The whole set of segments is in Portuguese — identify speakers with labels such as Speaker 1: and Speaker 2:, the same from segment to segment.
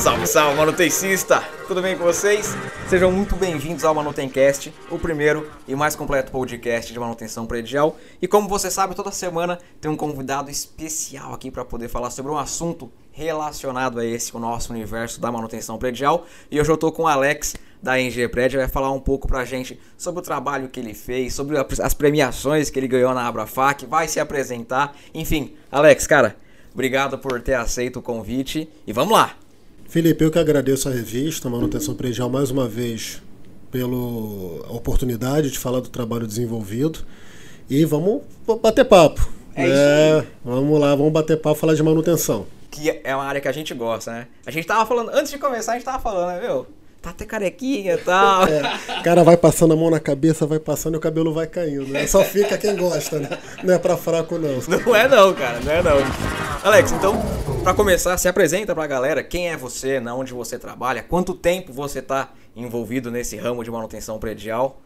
Speaker 1: Salve, salve, manutencista! Tudo bem com vocês? Sejam muito bem-vindos ao Manutencast, o primeiro e mais completo podcast de manutenção predial. E como você sabe, toda semana tem um convidado especial aqui para poder falar sobre um assunto relacionado a esse, o nosso universo da manutenção predial. E hoje eu estou com o Alex da NG Prédio, vai falar um pouco pra gente sobre o trabalho que ele fez, sobre as premiações que ele ganhou na Abrafac, vai se apresentar. Enfim, Alex, cara, obrigado por ter aceito o convite e vamos lá!
Speaker 2: Felipe, eu que agradeço a revista Manutenção Predial mais uma vez pela oportunidade de falar do trabalho desenvolvido e vamos bater papo.
Speaker 1: É, é
Speaker 2: Vamos lá, vamos bater papo falar de manutenção.
Speaker 1: Que é uma área que a gente gosta, né? A gente tava falando, antes de começar, a gente tava falando, né, meu? Tá até carequinha e tal.
Speaker 2: É, o cara vai passando a mão na cabeça, vai passando e o cabelo vai caindo, né? Só fica quem gosta, né? Não é pra fraco, não.
Speaker 1: Não é não, cara, não é não. Alex, então, para começar, se apresenta pra galera quem é você, na onde você trabalha, quanto tempo você tá envolvido nesse ramo de manutenção predial?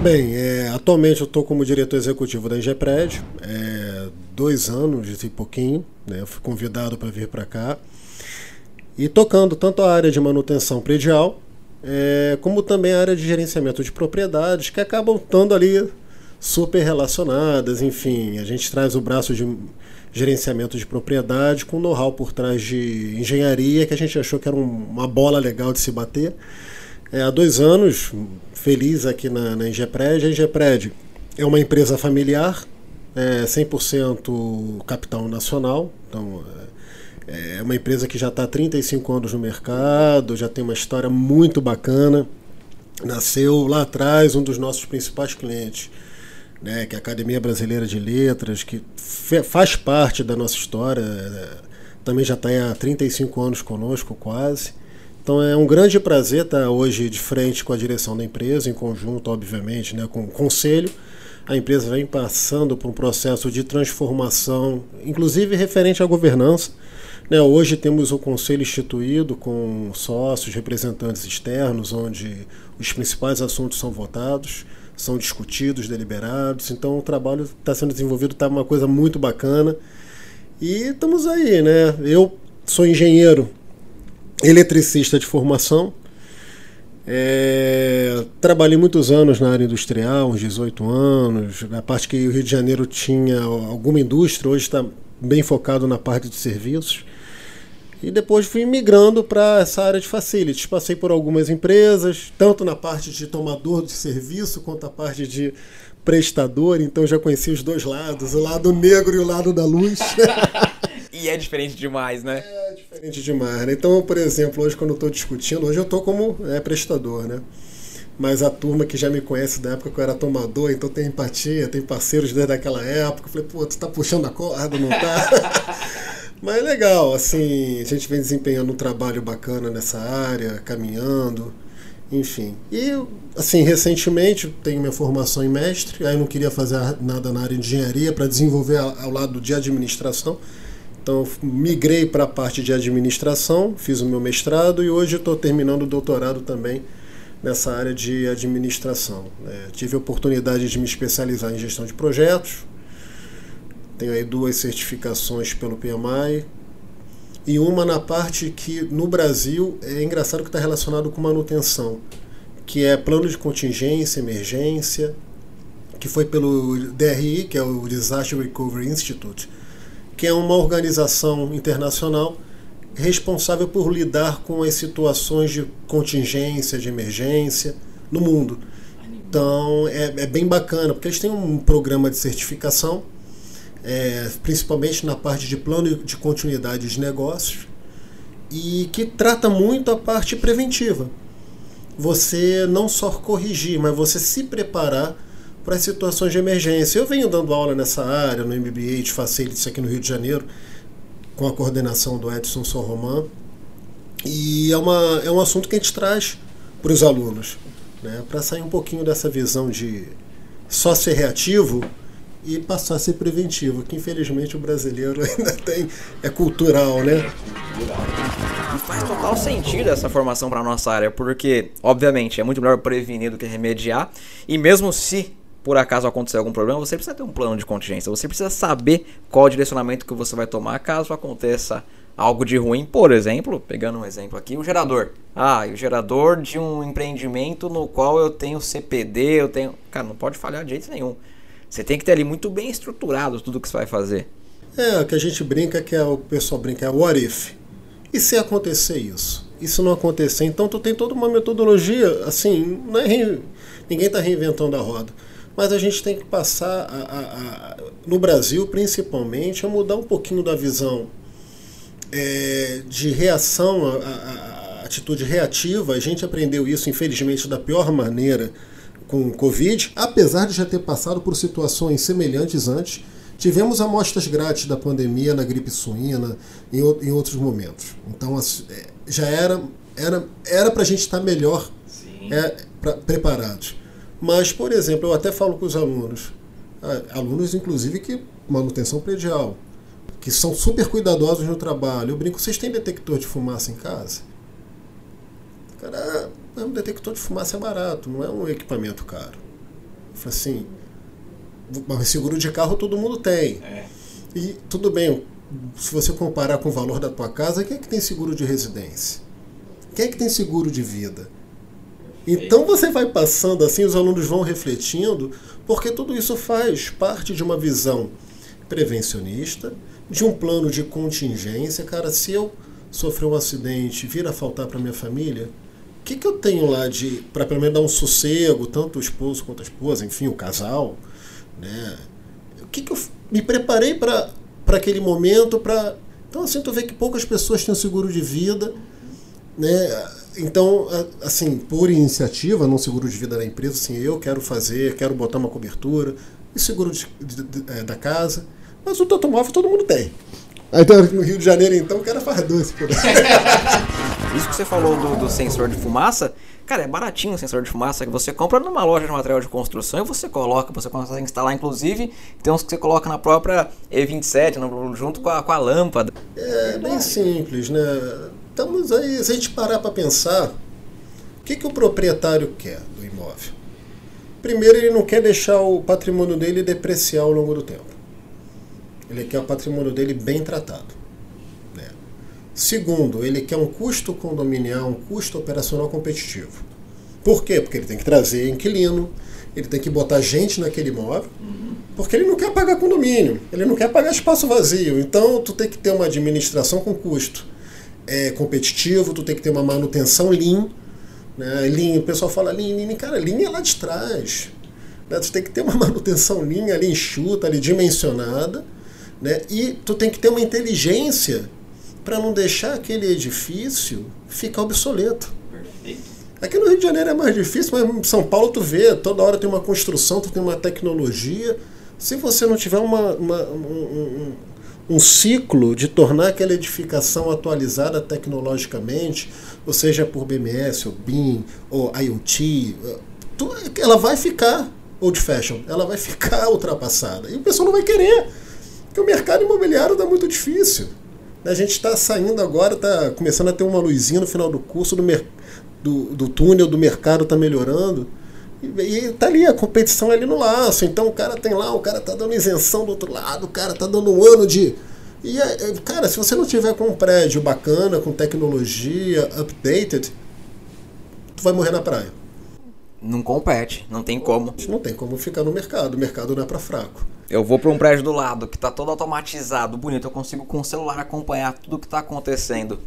Speaker 2: Bem, é, atualmente eu estou como diretor executivo da Ingepred, é, dois anos e pouquinho, né? Eu fui convidado para vir para cá e tocando tanto a área de manutenção predial, é, como também a área de gerenciamento de propriedades, que acabam estando ali super relacionadas. Enfim, a gente traz o braço de gerenciamento de propriedade com know-how por trás de engenharia que a gente achou que era um, uma bola legal de se bater. É, há dois anos, feliz aqui na, na Ingepred. A Ingepred é uma empresa familiar, é 100% capital nacional, então é uma empresa que já está há 35 anos no mercado, já tem uma história muito bacana. Nasceu lá atrás um dos nossos principais clientes, né, que é a Academia Brasileira de Letras, que faz parte da nossa história, é, também já está há 35 anos conosco quase. Então é um grande prazer estar hoje de frente com a direção da empresa, em conjunto, obviamente, né, com o conselho. A empresa vem passando por um processo de transformação, inclusive referente à governança. Né, hoje temos o conselho instituído com sócios, representantes externos, onde os principais assuntos são votados, são discutidos, deliberados. Então o trabalho está sendo desenvolvido, está uma coisa muito bacana. E estamos aí, né? Eu sou engenheiro eletricista de formação. É, trabalhei muitos anos na área industrial, uns 18 anos, na parte que o Rio de Janeiro tinha alguma indústria, hoje está bem focado na parte de serviços. E depois fui migrando para essa área de facilities. Passei por algumas empresas, tanto na parte de tomador de serviço quanto a parte de prestador, então já conheci os dois lados, o lado negro e o lado da luz.
Speaker 1: e é diferente demais, né?
Speaker 2: É diferente demais, né? Então, por exemplo, hoje quando eu estou discutindo, hoje eu estou como é, prestador, né? Mas a turma que já me conhece da época que eu era tomador, então tem empatia, tem parceiros desde aquela época. Eu falei, pô, tu tá puxando a corda, não tá? Mas é legal, assim, a gente vem desempenhando um trabalho bacana nessa área, caminhando, enfim. E, assim, recentemente tenho minha formação em mestre, aí não queria fazer nada na área de engenharia para desenvolver ao lado de administração. Então, migrei para a parte de administração, fiz o meu mestrado e hoje estou terminando o doutorado também nessa área de administração. É, tive a oportunidade de me especializar em gestão de projetos, tenho aí duas certificações pelo PMI e uma na parte que no Brasil é engraçado que está relacionado com manutenção, que é plano de contingência, emergência, que foi pelo DRI, que é o Disaster Recovery Institute, que é uma organização internacional responsável por lidar com as situações de contingência, de emergência no mundo. Então é, é bem bacana, porque eles têm um programa de certificação é, principalmente na parte de plano de continuidade de negócios, e que trata muito a parte preventiva. Você não só corrigir, mas você se preparar para situações de emergência. Eu venho dando aula nessa área, no MBA de Facilities aqui no Rio de Janeiro, com a coordenação do Edson Sorroman, e é, uma, é um assunto que a gente traz para os alunos, né, para sair um pouquinho dessa visão de só ser reativo e passar a ser preventivo, que infelizmente o brasileiro ainda tem, é cultural, né?
Speaker 1: E faz total sentido essa formação para nossa área, porque, obviamente, é muito melhor prevenir do que remediar, e mesmo se por acaso acontecer algum problema, você precisa ter um plano de contingência, você precisa saber qual direcionamento que você vai tomar caso aconteça algo de ruim. Por exemplo, pegando um exemplo aqui, o gerador. Ah, o gerador de um empreendimento no qual eu tenho CPD, eu tenho. Cara, não pode falhar de jeito nenhum. Você tem que ter ali muito bem estruturado tudo que você vai fazer.
Speaker 2: É, o que a gente brinca que é o pessoal brinca é what if. E se acontecer isso? E se não acontecer? Então tu tem toda uma metodologia, assim, não é ninguém está reinventando a roda. Mas a gente tem que passar, a, a, a, no Brasil principalmente, a mudar um pouquinho da visão é, de reação, a, atitude reativa. A gente aprendeu isso, infelizmente, da pior maneira com o Covid, apesar de já ter passado por situações semelhantes antes. Tivemos amostras grátis da pandemia na gripe suína em, em outros momentos. Então é, já era era era para a gente estar melhor é, pra, preparados. Mas, por exemplo, eu até falo com os alunos, alunos inclusive que manutenção predial, que são super cuidadosos no trabalho. Eu brinco, vocês têm detector de fumaça em casa? Cara, um detector de fumaça é barato, não é um equipamento caro. Eu falo assim, seguro de carro todo mundo tem. É. E tudo bem, se você comparar com o valor da tua casa, quem é que tem seguro de residência? Quem é que tem seguro de vida? Então você vai passando assim, os alunos vão refletindo, porque tudo isso faz parte de uma visão prevencionista, de um plano de contingência. Cara, se eu sofrer um acidente, vir a faltar para minha família, que, que eu tenho lá de para pelo menos dar um sossego, tanto o esposo quanto a esposa, enfim, o casal, né? O que, que eu me preparei para aquele momento para então assim tu vê que poucas pessoas têm seguro de vida, né? Então, assim, por iniciativa, não seguro de vida da empresa, assim, eu quero fazer, quero botar uma cobertura, e seguro de, de, de, é, da casa, mas o automóvel todo mundo tem. Então, no Rio de Janeiro, então, o cara faz doce
Speaker 1: Isso que você falou do, do, sensor de fumaça, cara, é baratinho o sensor de fumaça que você compra numa loja de material de construção e você coloca, você consegue instalar, inclusive, tem uns que você coloca na própria E27, no, junto com a, com a lâmpada.
Speaker 2: É bem simples, né? Estamos aí, se a gente parar para pensar, o que, que o proprietário quer do imóvel? Primeiro, ele não quer deixar o patrimônio dele depreciar ao longo do tempo. Ele quer o patrimônio dele bem tratado. Segundo, ele quer um custo condominial, um custo operacional competitivo. Por quê? Porque ele tem que trazer inquilino, ele tem que botar gente naquele imóvel, porque ele não quer pagar condomínio, ele não quer pagar espaço vazio. Então, tu tem que ter uma administração com custo é, competitivo, tu tem que ter uma manutenção lean. Né? Lean, o pessoal fala lean, lean, cara, lean é lá de trás. Né? Tu tem que ter uma manutenção lean ali enxuta, ali dimensionada, né? e tu tem que ter uma inteligência para não deixar aquele edifício ficar obsoleto. Aqui no Rio de Janeiro é mais difícil, mas em São Paulo tu vê, toda hora tem uma construção, tu tem uma tecnologia. Se você não tiver uma, uma um, um ciclo de tornar aquela edificação atualizada tecnologicamente, ou seja por BMS, ou BIM, ou IoT, ela vai ficar old fashion, ela vai ficar ultrapassada. E o pessoal não vai querer, porque o mercado imobiliário está muito difícil. A gente está saindo agora, está começando a ter uma luzinha no final do curso, do, do, do túnel do mercado está melhorando. E, tá ali, a competição é ali no laço. Então o cara tem lá, o cara tá dando isenção do outro lado, o cara tá dando um ano de. E, é, é, cara, se você não tiver com um prédio bacana, com tecnologia, updated, tu vai morrer na praia.
Speaker 1: Não compete, não tem como.
Speaker 2: Não tem como ficar no mercado, o mercado não é para fraco.
Speaker 1: Eu vou para um prédio do lado que tá todo automatizado, bonito, eu consigo com o celular acompanhar tudo que tá acontecendo.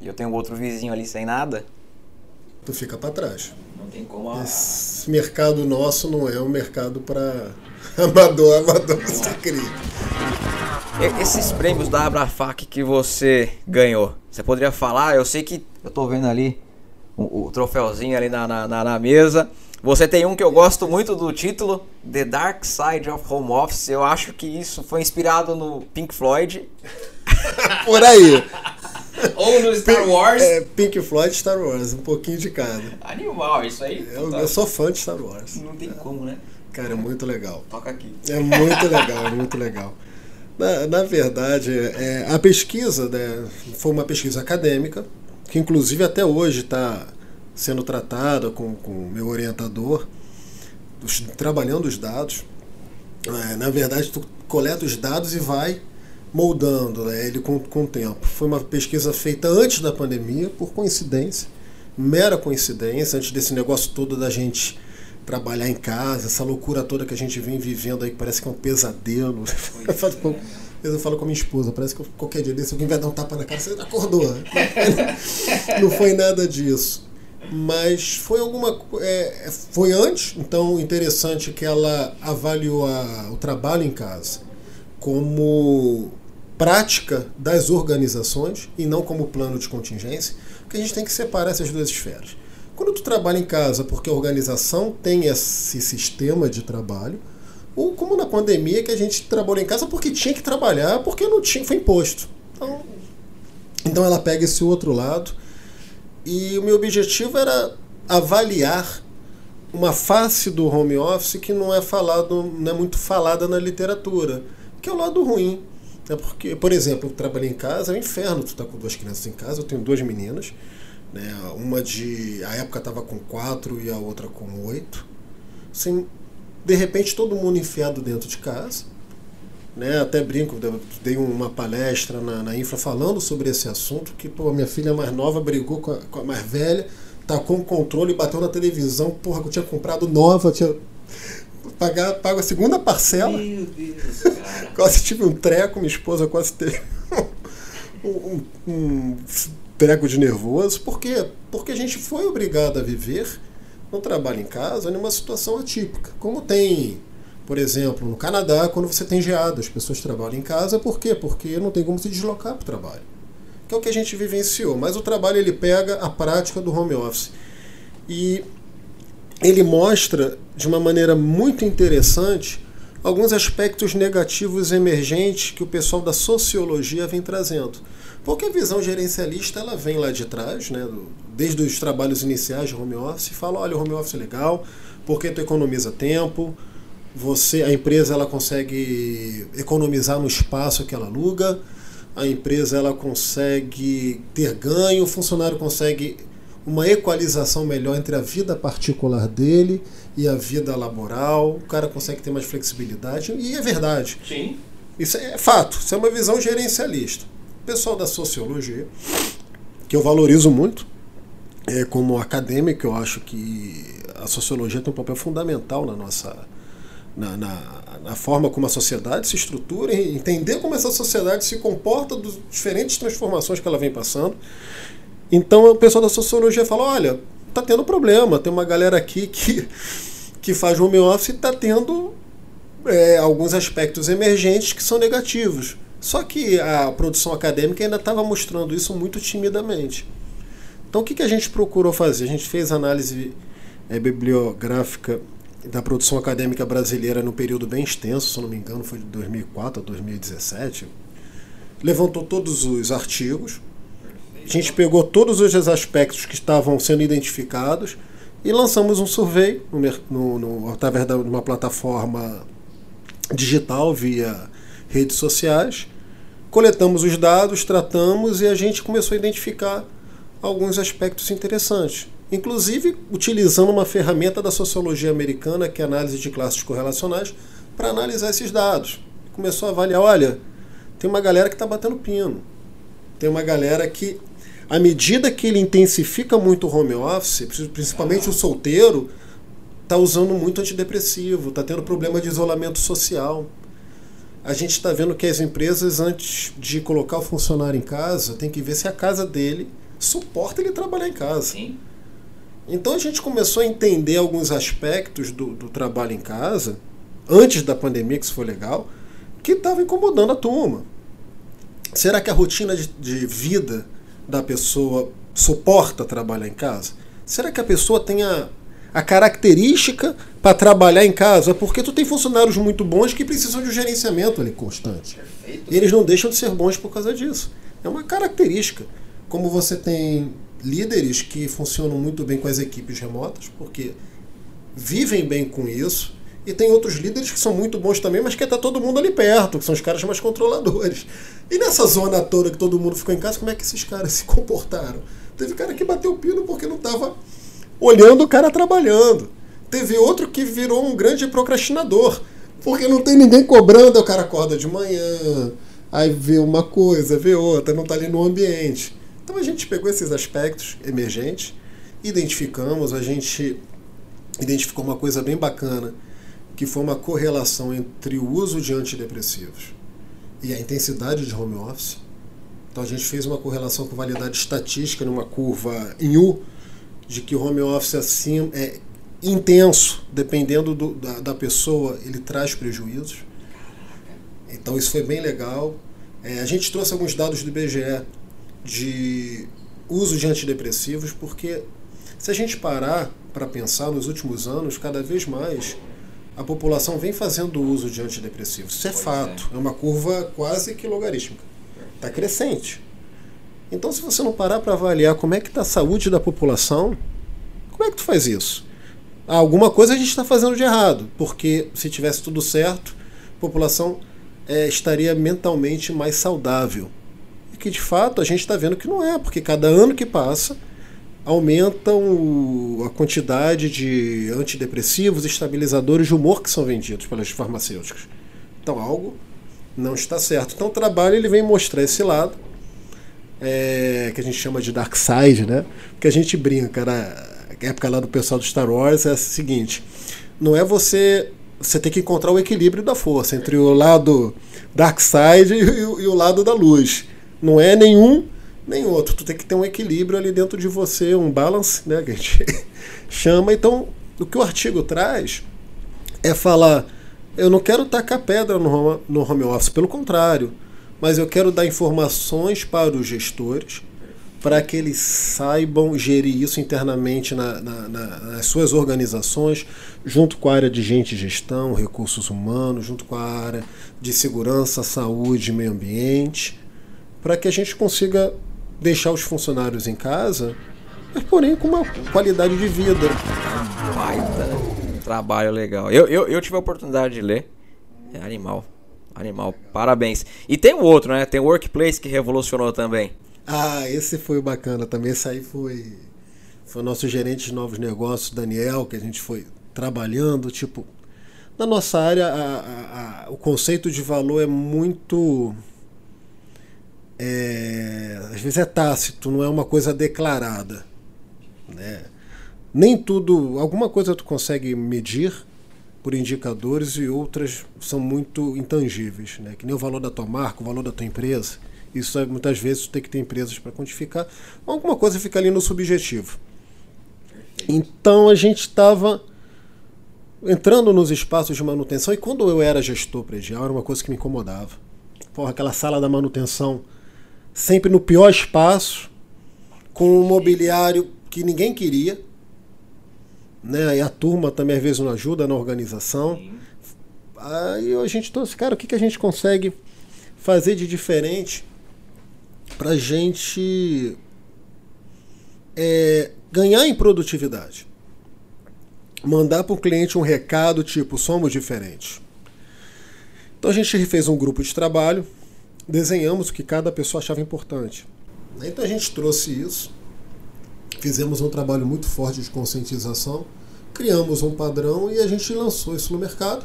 Speaker 1: E eu tenho outro vizinho ali sem nada.
Speaker 2: Tu fica para trás.
Speaker 1: Não tem como. A...
Speaker 2: Esse mercado nosso não é um mercado para amador, amador você cria.
Speaker 1: Esses prêmios da Abrafac que você ganhou, você poderia falar? Eu sei que eu tô vendo ali o, o troféuzinho ali na, na, na, mesa. Você tem um que eu gosto muito do título, The Dark Side of Home Office. Eu acho que isso foi inspirado no Pink Floyd.
Speaker 2: Por aí.
Speaker 1: Ou no Star Pink, Wars.
Speaker 2: É, Pink Floyd Star Wars, um pouquinho de cada.
Speaker 1: Animal, isso aí.
Speaker 2: Eu, eu sou fã de Star Wars.
Speaker 1: Não tem é. como, né?
Speaker 2: Cara, é muito legal.
Speaker 1: Toca aqui.
Speaker 2: É muito legal, é muito legal. Na, na verdade, é, a pesquisa né, foi uma pesquisa acadêmica, que inclusive até hoje está sendo tratada com o meu orientador, trabalhando os dados. É, na verdade, tu coleta os dados e vai moldando né, ele com, com o tempo. Foi uma pesquisa feita antes da pandemia, por coincidência, mera coincidência, antes desse negócio todo da gente trabalhar em casa, essa loucura toda que a gente vem vivendo aí, que parece que é um pesadelo. Eu falo com a minha esposa, parece que qualquer dia desse alguém vai dar um tapa na cara, você acordou. Não foi nada disso. Mas foi alguma. É, foi antes, então interessante que ela avaliou a, o trabalho em casa como prática das organizações e não como plano de contingência, porque a gente tem que separar essas duas esferas. Quando tu trabalha em casa porque a organização tem esse sistema de trabalho, ou como na pandemia que a gente trabalhou em casa porque tinha que trabalhar, porque não tinha, foi imposto. Então, então ela pega esse outro lado e o meu objetivo era avaliar uma face do home office que não é falado, não é muito falada na literatura, que é o lado ruim. É porque, por exemplo, eu trabalhei em casa, é um inferno tu tá com duas crianças em casa, eu tenho duas meninas, né? Uma de. A época estava com quatro e a outra com oito. Assim, de repente todo mundo enfiado dentro de casa. Né? Até brinco, dei uma palestra na, na Infra falando sobre esse assunto, que pô, minha filha mais nova brigou com a, com a mais velha, tacou um controle e bateu na televisão, porra, eu tinha comprado nova, tinha pagar, pago a segunda parcela. Meu Deus, cara. quase tive um treco, minha esposa quase teve um, um, um treco de nervoso. Por quê? Porque a gente foi obrigado a viver um trabalho em casa numa situação atípica. Como tem, por exemplo, no Canadá, quando você tem geada, as pessoas trabalham em casa, por quê? Porque não tem como se deslocar para o trabalho. Que é o que a gente vivenciou. Mas o trabalho ele pega a prática do home office. E ele mostra de uma maneira muito interessante alguns aspectos negativos emergentes que o pessoal da sociologia vem trazendo. Porque a visão gerencialista ela vem lá de trás, né, desde os trabalhos iniciais de home office, e fala, olha, o home office é legal, porque tu economiza tempo, você, a empresa ela consegue economizar no espaço que ela aluga, a empresa ela consegue ter ganho, o funcionário consegue uma equalização melhor entre a vida particular dele e a vida laboral, o cara consegue ter mais flexibilidade, e é verdade.
Speaker 1: Sim.
Speaker 2: Isso é fato, isso é uma visão gerencialista. Pessoal da sociologia, que eu valorizo muito, é, como acadêmico, eu acho que a sociologia tem um papel fundamental na nossa. Na, na, na, forma como a sociedade se estrutura e entender como essa sociedade se comporta das diferentes transformações que ela vem passando então o pessoal da sociologia fala: olha, tá tendo problema, tem uma galera aqui que, que faz home office e está tendo é, alguns aspectos emergentes que são negativos. Só que a produção acadêmica ainda estava mostrando isso muito timidamente. Então o que, que a gente procurou fazer? A gente fez análise é, bibliográfica da produção acadêmica brasileira no período bem extenso, se não me engano, foi de 2004 a 2017. Levantou todos os artigos, a gente pegou todos os aspectos que estavam sendo identificados e lançamos um survey no, no, no, através de uma plataforma digital via redes sociais. Coletamos os dados, tratamos e a gente começou a identificar alguns aspectos interessantes. Inclusive utilizando uma ferramenta da sociologia americana, que é a análise de classes correlacionais, para analisar esses dados. Começou a avaliar: olha, tem uma galera que está batendo pino, tem uma galera que à medida que ele intensifica muito o home office, principalmente o solteiro, está usando muito antidepressivo, está tendo problema de isolamento social. A gente está vendo que as empresas, antes de colocar o funcionário em casa, tem que ver se a casa dele suporta ele trabalhar em casa. Sim. Então a gente começou a entender alguns aspectos do, do trabalho em casa, antes da pandemia, que isso foi legal, que estava incomodando a turma. Será que a rotina de, de vida da pessoa suporta trabalhar em casa? Será que a pessoa tem a, a característica para trabalhar em casa? Porque tu tem funcionários muito bons que precisam de um gerenciamento ali constante. Perfeito. E eles não deixam de ser bons por causa disso. É uma característica. Como você tem líderes que funcionam muito bem com as equipes remotas, porque vivem bem com isso, e tem outros líderes que são muito bons também, mas que está todo mundo ali perto, que são os caras mais controladores. E nessa zona toda que todo mundo ficou em casa, como é que esses caras se comportaram? Teve cara que bateu o pino porque não estava olhando o cara trabalhando. Teve outro que virou um grande procrastinador, porque não tem ninguém cobrando, o cara acorda de manhã, Aí vê uma coisa, vê outra, não está ali no ambiente. Então a gente pegou esses aspectos emergentes, identificamos, a gente identificou uma coisa bem bacana, que foi uma correlação entre o uso de antidepressivos e a intensidade de home office. Então a gente fez uma correlação com validade estatística numa curva em U, de que o home office assim é intenso, dependendo do, da, da, pessoa, ele traz prejuízos. Então isso foi bem legal. É, a gente trouxe alguns dados do IBGE de uso de antidepressivos, porque se a gente parar para pensar nos últimos anos, cada vez mais a população vem fazendo uso de antidepressivos. Isso é pois fato, é. é uma curva quase que logarítmica. Está crescente. Então, se você não parar para avaliar como é que está a saúde da população, como é que tu faz isso? Ah, alguma coisa a gente está fazendo de errado, porque se tivesse tudo certo, a população é, estaria mentalmente mais saudável que de fato a gente está vendo que não é, porque cada ano que passa aumentam a quantidade de antidepressivos, estabilizadores de humor que são vendidos pelas farmacêuticas. Então algo não está certo. Então o trabalho ele vem mostrar esse lado é, que a gente chama de dark side, né? Porque a gente brinca, na época lá do pessoal do Star Wars é o seguinte: não é você você tem que encontrar o equilíbrio da força entre o lado dark side e, e o lado da luz. Não é nenhum nem outro. Tu tem que ter um equilíbrio ali dentro de você, um balance, né, que a gente chama. Então, o que o artigo traz é falar, eu não quero tacar pedra no home, no home office, pelo contrário, mas eu quero dar informações para os gestores para que eles saibam gerir isso internamente na, na, na, nas suas organizações, junto com a área de gente e gestão, recursos humanos, junto com a área de segurança, saúde meio ambiente, para que a gente consiga deixar os funcionários em casa, mas porém com uma qualidade de vida.
Speaker 1: Baita trabalho legal. Eu, eu, eu tive a oportunidade de ler. É animal. Animal. Parabéns. E tem o outro, né? Tem o Workplace que revolucionou também.
Speaker 2: Ah, esse foi bacana também. Esse aí foi, foi o nosso gerente de novos negócios, Daniel, que a gente foi trabalhando. Tipo, na nossa área, a, a, a, o conceito de valor é muito é, às vezes é tácito, não é uma coisa declarada. Né? Nem tudo, alguma coisa tu consegue medir por indicadores e outras são muito intangíveis, né? que nem o valor da tua marca, o valor da tua empresa. Isso muitas vezes tem que ter empresas para quantificar. Alguma coisa fica ali no subjetivo. Então a gente estava entrando nos espaços de manutenção e quando eu era gestor predial era uma coisa que me incomodava. Porra, aquela sala da manutenção sempre no pior espaço, com um mobiliário que ninguém queria. Né? E a turma também às vezes não ajuda na organização. Sim. Aí a gente trouxe, cara, o que, que a gente consegue fazer de diferente para a gente é, ganhar em produtividade? Mandar para o cliente um recado tipo: somos diferentes. Então a gente fez um grupo de trabalho desenhamos o que cada pessoa achava importante. Então a gente trouxe isso, fizemos um trabalho muito forte de conscientização, criamos um padrão e a gente lançou isso no mercado.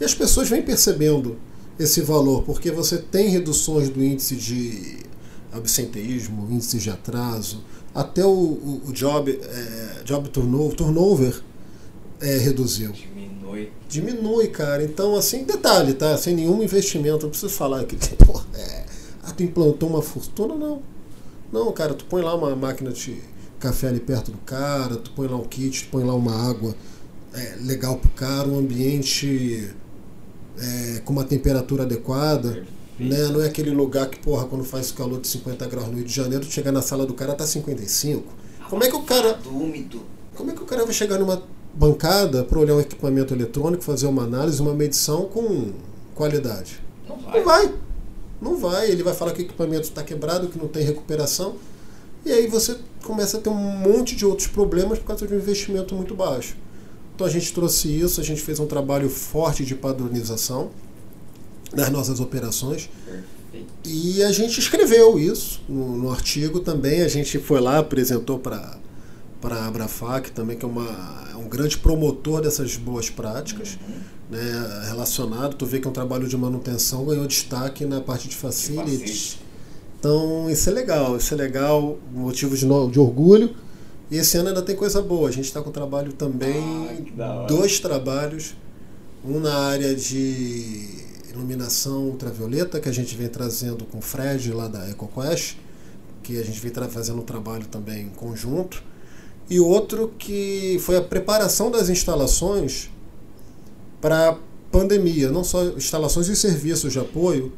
Speaker 2: E as pessoas vêm percebendo esse valor, porque você tem reduções do índice de absenteísmo, índice de atraso, até o, o, o job, é, job turnover, turnover é, reduziu.
Speaker 1: Diminui.
Speaker 2: Diminui, cara. Então, assim, detalhe, tá? Sem nenhum investimento. Não preciso falar que, porra, é, ah, tu implantou uma fortuna, não. Não, cara, tu põe lá uma máquina de café ali perto do cara, tu põe lá um kit, tu põe lá uma água é, legal pro cara, um ambiente é, com uma temperatura adequada. Né? Não é aquele lugar que, porra, quando faz calor de 50 graus no Rio de Janeiro, tu chega na sala do cara, tá 55. Como é que o cara.
Speaker 1: Úmido.
Speaker 2: Como é que o cara vai chegar numa bancada para olhar um equipamento eletrônico, fazer uma análise, uma medição com qualidade?
Speaker 1: Não vai.
Speaker 2: Não vai. Não vai. Ele vai falar que o equipamento está quebrado, que não tem recuperação. E aí você começa a ter um monte de outros problemas por causa de um investimento muito baixo. Então a gente trouxe isso, a gente fez um trabalho forte de padronização nas nossas operações. E a gente escreveu isso no, no artigo também. A gente foi lá, apresentou para a Abrafac também, que é uma, é um grande promotor dessas boas práticas. né, relacionado. Tu vê que é um trabalho de manutenção ganhou destaque na parte de facilities. Então, isso é legal, isso é legal, motivo de, de orgulho. E esse ano ainda tem coisa boa. A gente está com trabalho também,
Speaker 1: Ah,
Speaker 2: dois trabalhos, um na área de iluminação ultravioleta, que a gente vem trazendo com o Fred lá da EcoQuest, que a gente vem fazendo um trabalho também em conjunto, e outro que foi a preparação das instalações para pandemia, não só instalações e serviços de apoio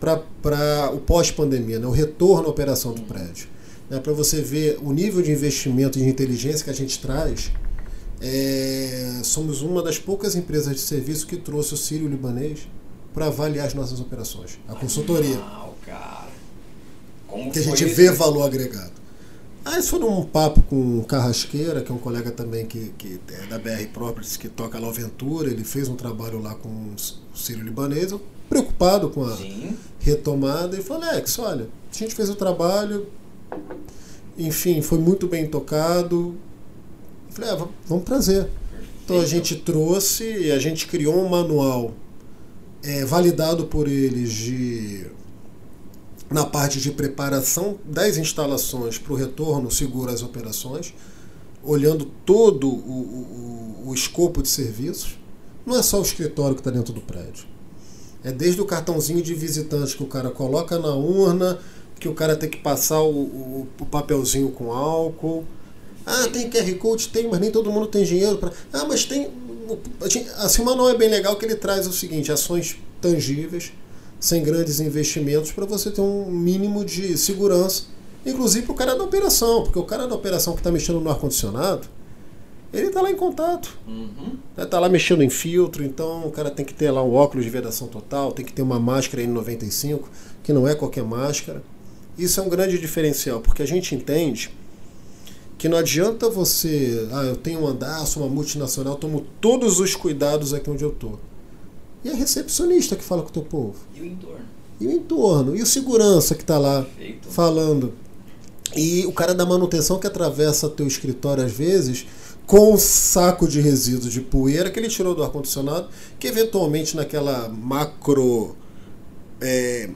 Speaker 2: para o pós-pandemia, né, o retorno à operação do prédio. Né, para você ver o nível de investimento e de inteligência que a gente traz, é, somos uma das poucas empresas de serviço que trouxe o Sírio Libanês para avaliar as nossas operações, a consultoria,
Speaker 1: Uau, cara. Como
Speaker 2: que a gente
Speaker 1: isso?
Speaker 2: vê valor agregado. Ah, isso foi num papo com o Carrasqueira, que é um colega também que, que é da BR Properties, que toca lá o Aventura. Ele fez um trabalho lá com o Sírio Libanês, eu preocupado com a
Speaker 1: Sim.
Speaker 2: retomada, e falei, Alex, olha, a gente fez o trabalho, enfim, foi muito bem tocado. Falei, ah, vamos trazer. Então a gente trouxe e a gente criou um manual é, validado por eles de na parte de preparação das instalações para o retorno seguro às operações, olhando todo o, o- o escopo de serviços. Não é só o escritório que está dentro do prédio. É desde o cartãozinho de visitante que o cara coloca na urna, que o cara tem que passar o, o, o papelzinho com álcool. Ah, tem QR Code? Tem, mas nem todo mundo tem dinheiro para. Ah, mas tem. Assim, o manual é bem legal que ele traz o seguinte: ações tangíveis, sem grandes investimentos, para você ter um mínimo de segurança, inclusive para o cara da operação, porque o cara da operação que está mexendo no ar-condicionado, ele está lá em contato.
Speaker 1: Uhum.
Speaker 2: Né, lá mexendo em filtro, então o cara tem que ter lá um óculos de vedação total, tem que ter uma máscara N95, que não é qualquer máscara. Isso é um grande diferencial, porque a gente entende que não adianta você, ah, eu tenho um andar, sou uma multinacional, tomo todos os cuidados aqui onde eu tô. E a recepcionista que fala com o teu povo.
Speaker 1: E o entorno?
Speaker 2: E o entorno, e o segurança que está lá
Speaker 1: Perfeito.
Speaker 2: falando. E o cara da manutenção que atravessa teu escritório às vezes com um saco de resíduos de poeira que ele tirou do ar-condicionado, que eventualmente naquela macro. é,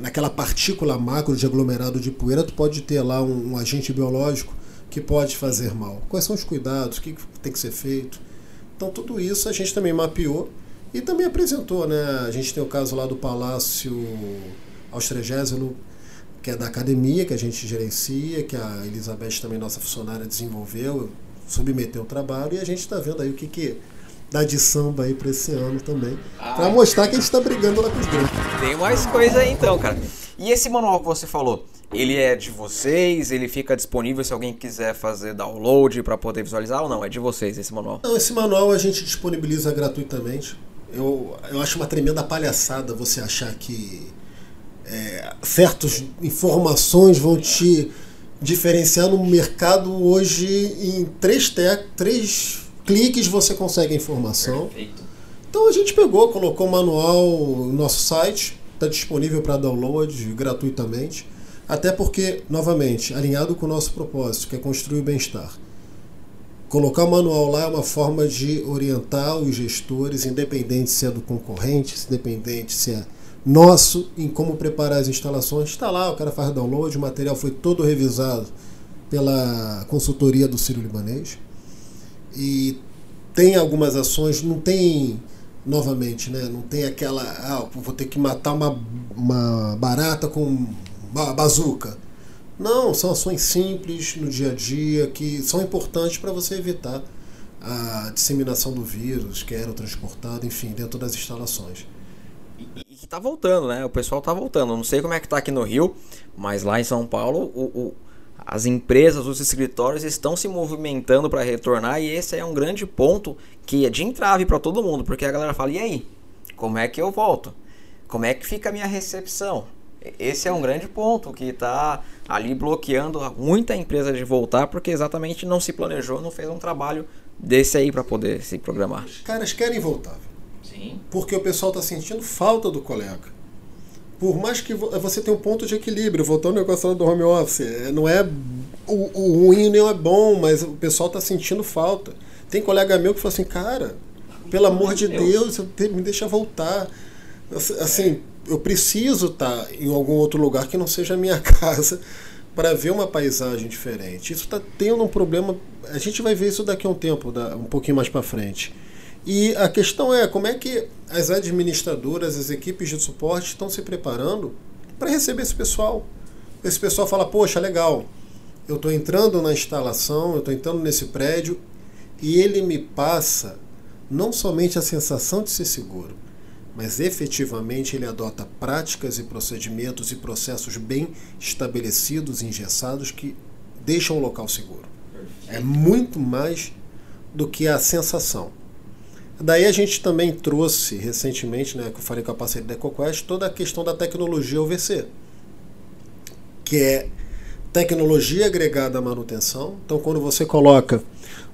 Speaker 2: naquela partícula macro de aglomerado de poeira, tu pode ter lá um, um agente biológico que pode fazer mal. Quais são os cuidados? O que tem que ser feito? Então tudo isso a gente também mapeou e também apresentou, né? A gente tem o caso lá do Palácio Austregésilo, que é da academia, que a gente gerencia, que a Elizabeth também, nossa funcionária, desenvolveu, submeteu o trabalho, e a gente está vendo aí o que, que dá de samba aí para esse ano também, para mostrar que a gente está brigando lá com os grandes.
Speaker 1: Tem mais coisa aí então, cara. E esse manual que você falou, ele é de vocês? Ele fica disponível se alguém quiser fazer download para poder visualizar ou não? É de vocês esse manual?
Speaker 2: Não, esse manual a gente disponibiliza gratuitamente. Eu, eu acho uma tremenda palhaçada você achar que é, certas informações vão te diferenciar no mercado hoje em três, te três cliques você consegue a informação.
Speaker 1: Perfeito.
Speaker 2: Então a gente pegou, colocou o manual no nosso site, está disponível para download gratuitamente. Até porque, novamente, alinhado com o nosso propósito, que é construir o bem-estar. Colocar o manual lá é uma forma de orientar os gestores, independente se é do concorrente, se independente se é nosso, em como preparar as instalações. Está lá, o cara faz download, o material foi todo revisado pela consultoria do Ciro Libanês. E tem algumas ações, não tem, novamente, né, não tem aquela, ah, vou ter que matar uma, uma barata com ba bazuca. Não, são ações simples no dia a dia que são importantes para você evitar a disseminação do vírus, que era transportado, enfim, dentro das instalações.
Speaker 1: E, que tá voltando, né? O pessoal tá voltando. Não sei como é que tá aqui no Rio, mas lá em São Paulo, o, o- as empresas, os escritórios estão se movimentando para retornar e esse é um grande ponto que é de entrave para todo mundo, porque a galera fala: "E aí? Como é que eu volto? Como é que fica a minha recepção?" Esse é um grande ponto que está ali bloqueando muita empresa de voltar porque exatamente não se planejou, não fez um trabalho desse aí para poder se programar.
Speaker 2: Os caras querem voltar,
Speaker 1: Sim.
Speaker 2: porque o pessoal está sentindo falta do colega. Por mais que vo- você tenha um ponto de equilíbrio, voltando ao negócio do home office, é, não é o, o ruim nem é bom, mas o pessoal está sentindo falta. Tem colega meu que fala assim, cara, Pelo amor de Deus, me deixa voltar. Assim, eu preciso estar em algum outro lugar que não seja a minha casa para ver uma paisagem diferente. Isso está tendo um problema. A gente vai ver isso daqui a um tempo, um pouquinho mais para frente. E a questão é como é que as administradoras, as equipes de suporte estão se preparando para receber esse pessoal. Esse pessoal fala: Poxa, legal, eu estou entrando na instalação, eu estou entrando nesse prédio e ele me passa não somente a sensação de ser seguro, mas efetivamente ele adota práticas e procedimentos e processos bem estabelecidos, engessados, que deixam o local seguro. É muito mais do que a sensação. Daí a gente também trouxe recentemente, né, que eu falei com a parceria da EcoQuest, toda a questão da tecnologia UVC, que é tecnologia agregada à manutenção. Então, quando você coloca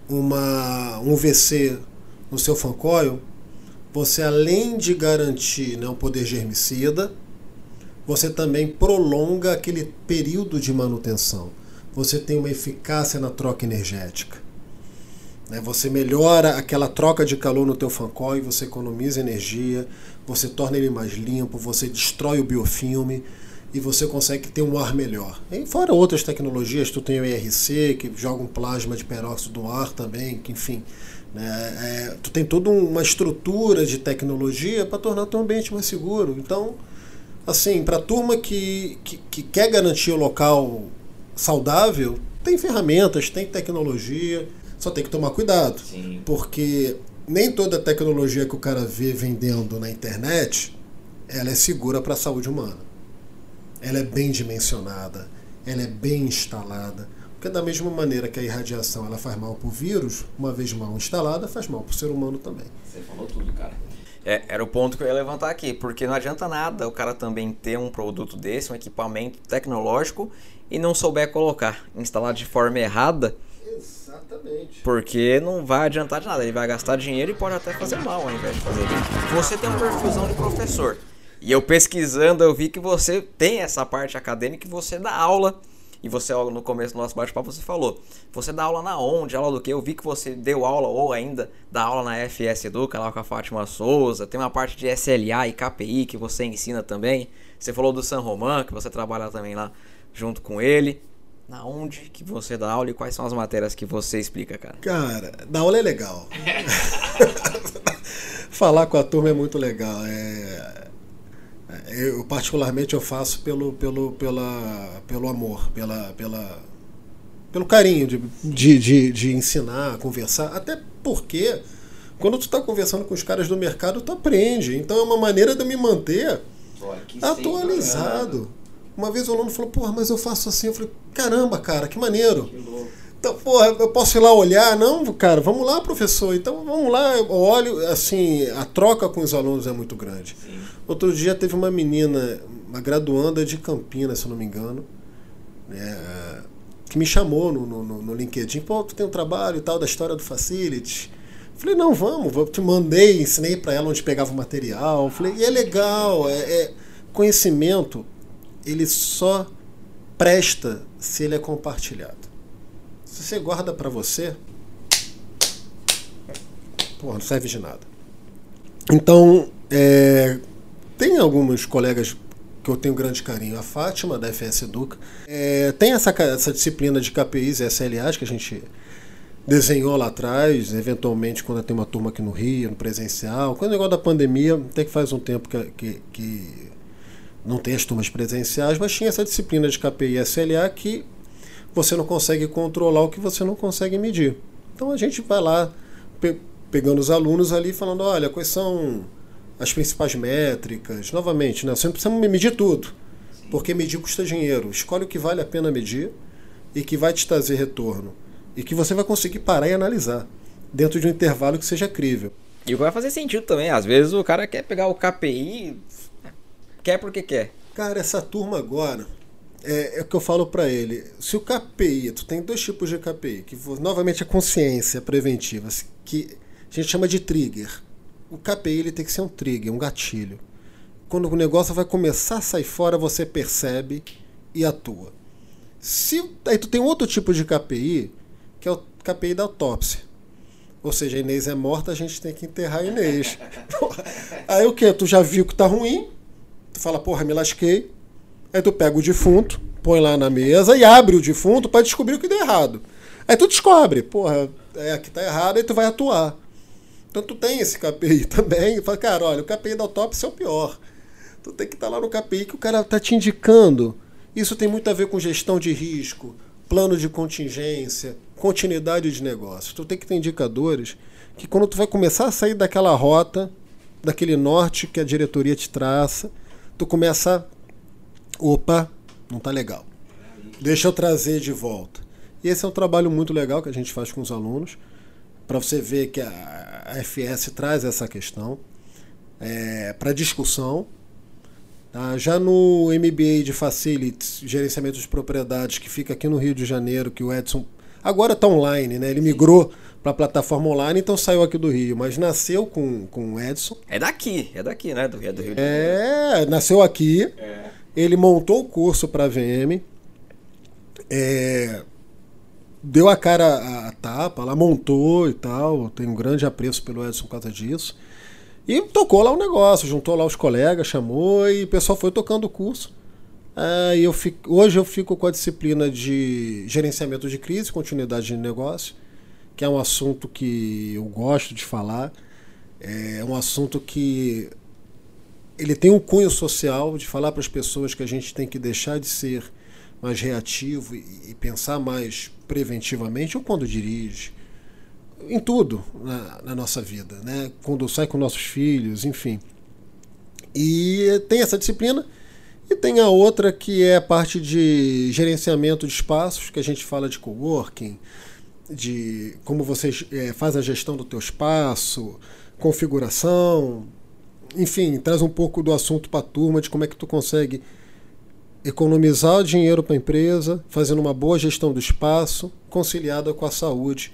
Speaker 2: uma, um VC no seu fancoil, você além de garantir né, um poder germicida, você também prolonga aquele período de manutenção. Você tem uma eficácia na troca energética. Né? Você melhora aquela troca de calor no teu fancoil, você economiza energia, você torna ele mais limpo, você destrói o biofilme e você consegue ter um ar melhor. E fora outras tecnologias, tu tem o IRC, que joga um plasma de peróxido do ar também, que enfim. Né, é, tu tem toda uma estrutura de tecnologia para tornar o teu ambiente mais seguro. Então, assim, para a turma que, que, que quer garantir o local saudável, tem ferramentas, tem tecnologia, só tem que tomar cuidado. Sim. Porque nem toda tecnologia que o cara vê vendendo na internet ela é segura para a saúde humana ela é bem dimensionada, ela é bem instalada. Porque da mesma maneira que a irradiação ela faz mal para o vírus, uma vez mal instalada, faz mal para o ser humano também.
Speaker 1: Você falou tudo, cara. É, era o ponto que eu ia levantar aqui, porque não adianta nada o cara também ter um produto desse, um equipamento tecnológico, e não souber colocar, instalar de forma errada.
Speaker 2: Exatamente.
Speaker 1: Porque não vai adiantar de nada, ele vai gastar dinheiro e pode até fazer mal ao invés de fazer bem. Você tem um perfilzão de professor. E eu pesquisando, eu vi que você tem essa parte acadêmica que você dá aula. E você, no começo do nosso bate-papo, você falou. Você dá aula na onde? Aula do que? Eu vi que você deu aula, ou ainda dá aula na FS Educa, lá com a Fátima Souza. Tem uma parte de SLA e KPI que você ensina também. Você falou do San Román, que você trabalha também lá junto com ele. Na onde que você dá aula e quais são as matérias que você explica, cara?
Speaker 2: Cara, dar aula é legal. Falar com a turma é muito legal. É eu particularmente eu faço pelo, pelo, pela, pelo amor, pela, pela, pelo carinho de, de, de, de ensinar, conversar, até porque quando tu está conversando com os caras do mercado, tu aprende. Então é uma maneira de me manter atualizado. Uma vez o aluno falou, porra, mas eu faço assim. Eu falei, caramba, cara, que maneiro. Que então, porra, eu posso ir lá olhar? Não, cara, vamos lá, professor. Então, vamos lá. Eu olho, assim, a troca com os alunos é muito grande. Sim. Outro dia teve uma menina, uma graduanda de Campinas, se não me engano, né, que me chamou no, no, no LinkedIn. Pô, tu tem um trabalho e tal da história do Facility. Falei, não, vamos, eu te mandei, ensinei para ela onde pegava o material. Falei, e é legal, é, é, conhecimento, ele só presta se ele é compartilhado. Se você guarda para você, pô, não serve de nada. Então, é, tem alguns colegas que eu tenho grande carinho. A Fátima, da FS Educa, é, tem essa, essa disciplina de KPIs e SLAs que a gente desenhou lá atrás, eventualmente quando tem uma turma aqui no Rio, no presencial. Quando o negócio da pandemia, até que faz um tempo que, que, que não tem as turmas presenciais, mas tinha essa disciplina de KPI e SLA que você não consegue controlar o que você não consegue medir. Então a gente vai lá pe pegando os alunos ali falando, olha, quais são as principais métricas. Novamente, né? você não precisa medir tudo, porque medir custa dinheiro. Escolhe o que vale a pena medir e que vai te trazer retorno. E que você vai conseguir parar e analisar dentro de um intervalo que seja crível.
Speaker 1: E vai fazer sentido também. Às vezes o cara quer pegar o KPI, quer porque quer.
Speaker 2: Cara, essa turma agora, é, é o que eu falo para ele. Se o KPI, tu tem dois tipos de KPI, que novamente a consciência preventiva, que a gente chama de trigger o KPI ele tem que ser um trigger, um gatilho. Quando o negócio vai começar a sair fora, você percebe e atua. Se aí tu tem outro tipo de KPI, que é o KPI da autópsia. Ou seja, a Inês é morta, a gente tem que enterrar a Inês. Aí o que? Tu já viu que tá ruim, tu fala, porra, me lasquei. Aí tu pega o defunto, põe lá na mesa e abre o defunto para descobrir o que deu errado. Aí tu descobre, porra, é, aqui tá errado, aí tu vai atuar. Então tu tem esse KPI também. Fala, cara, olha, o KPI da autópsia é o pior. Tu tem que estar tá lá no KPI que o cara tá te indicando. Isso tem muito a ver com gestão de risco, plano de contingência, continuidade de negócio. Tu tem que ter indicadores que quando tu vai começar a sair daquela rota, daquele norte que a diretoria te traça, tu começa opa, não tá legal. Deixa eu trazer de volta. E esse é um trabalho muito legal que a gente faz com os alunos, para você ver que a FS traz essa questão é, para discussão Tá? Já no MBA de Facilities, gerenciamento de propriedades, que fica aqui no Rio de Janeiro, que o Edson agora está online, né? Ele migrou para a plataforma online, então saiu aqui do Rio, mas nasceu com, com o Edson.
Speaker 1: É daqui, é daqui, né? Do, é do Rio
Speaker 2: de Janeiro. É, nasceu aqui. É. Ele montou o curso para a VM. É, deu a cara a tapa, ela montou e tal. Tenho um grande apreço pelo Edson por causa disso. E tocou lá o um negócio, juntou lá os colegas, chamou e o pessoal foi tocando o curso. Ah, eu fico, hoje eu fico com a disciplina de gerenciamento de crise, continuidade de negócio, que é um assunto que eu gosto de falar. É um assunto que ele tem um cunho social de falar para as pessoas que a gente tem que deixar de ser mais reativo e, pensar mais preventivamente ou quando dirige em tudo na, na, nossa vida, né? Quando sai com nossos filhos, enfim. E tem essa disciplina e tem a outra que é a parte de gerenciamento de espaços, que a gente fala de coworking, de como você é, faz a gestão do teu espaço, configuração, enfim, traz um pouco do assunto para a turma de como é que tu consegue economizar dinheiro para a empresa, fazendo uma boa gestão do espaço, conciliada com a saúde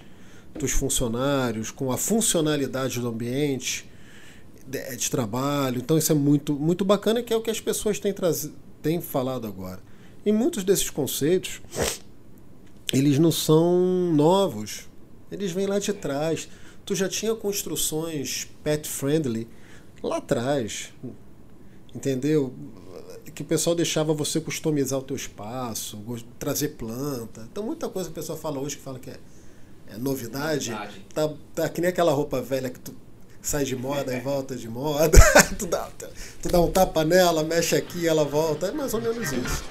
Speaker 2: dos funcionários, com a funcionalidade do ambiente de, de trabalho. Então isso é muito, muito bacana, que é o que as pessoas têm, têm falado agora. E muitos desses conceitos, eles não são novos. Eles vêm lá de trás. Tu já tinha construções pet friendly lá atrás. Entendeu? Que o pessoal deixava você customizar o teu espaço, trazer planta. Então muita coisa que o pessoal fala hoje que fala que é é novidade, novidade. Tá, tá que nem aquela roupa velha que tu sai de moda e volta de moda. tu, dá, tu dá um tapa nela, mexe aqui, ela volta. É mais ou menos isso.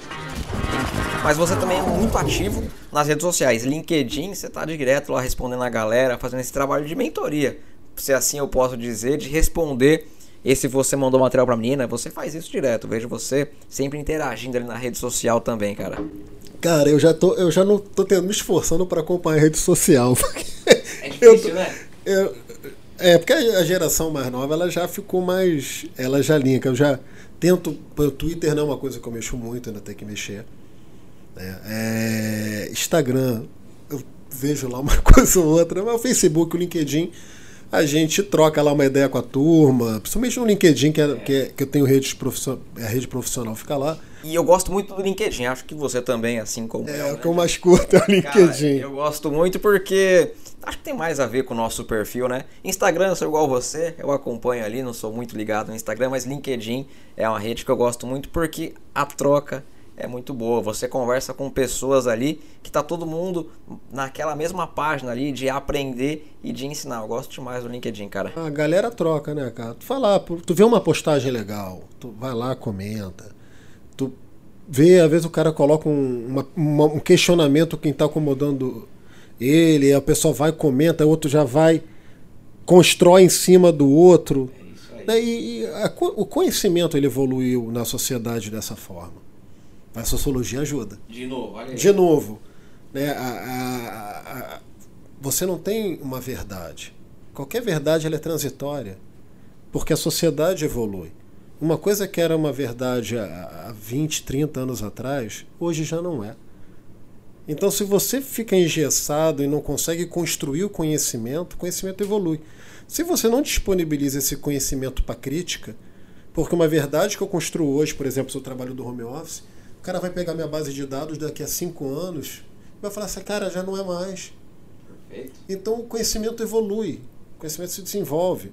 Speaker 1: Mas você também é muito ativo nas redes sociais. LinkedIn, você tá direto lá respondendo a galera, fazendo esse trabalho de mentoria. Se assim eu posso dizer, de responder. E se você mandou material pra menina, você faz isso direto. Vejo você sempre interagindo ali na rede social também, cara.
Speaker 2: Cara, eu já, tô, eu já não tô tendo, me esforçando para acompanhar a rede social.
Speaker 1: É difícil, eu, né?
Speaker 2: Eu, é, porque a geração mais nova ela já ficou mais. Ela já linka. Eu já tento. O Twitter não é uma coisa que eu mexo muito, ainda tem que mexer. É, é, Instagram, eu vejo lá uma coisa ou outra, mas o Facebook, o LinkedIn a gente troca lá uma ideia com a turma, principalmente no LinkedIn, que, é, que, é, que eu tenho rede profissional, a rede profissional fica lá.
Speaker 1: E eu gosto muito do LinkedIn, acho que você também, assim como
Speaker 2: é, eu. É, o que eu mais curto é o LinkedIn.
Speaker 1: Cara, eu gosto muito porque acho que tem mais a ver com o nosso perfil, né? Instagram, eu sou igual você, eu acompanho ali, não sou muito ligado no Instagram, mas LinkedIn é uma rede que eu gosto muito porque a troca é muito boa. Você conversa com pessoas ali que tá todo mundo naquela mesma página ali de aprender e de ensinar. Eu gosto demais do LinkedIn, cara.
Speaker 2: A galera troca, né, cara? Tu fala, tu vê uma postagem legal, tu vai lá, comenta. Tu vê, às vezes o cara coloca um, uma, uma, um questionamento quem tá acomodando ele, a pessoa vai, comenta, o outro já vai, constrói em cima do outro. É e, e a, o conhecimento ele evoluiu na sociedade dessa forma. A sociologia ajuda.
Speaker 1: De novo, olha aí.
Speaker 2: De novo. Né, a, a, a, você não tem uma verdade. Qualquer verdade é transitória. Porque a sociedade evolui. Uma coisa que era uma verdade há 20, 30 anos atrás, hoje já não é. Então, se você fica engessado e não consegue construir o conhecimento, o conhecimento evolui. Se você não disponibiliza esse conhecimento para crítica, porque uma verdade que eu construo hoje, por exemplo, se eu trabalho do home office, o cara vai pegar minha base de dados daqui a cinco anos e vai falar assim, cara, já não é mais. Então o conhecimento evolui, o conhecimento se desenvolve.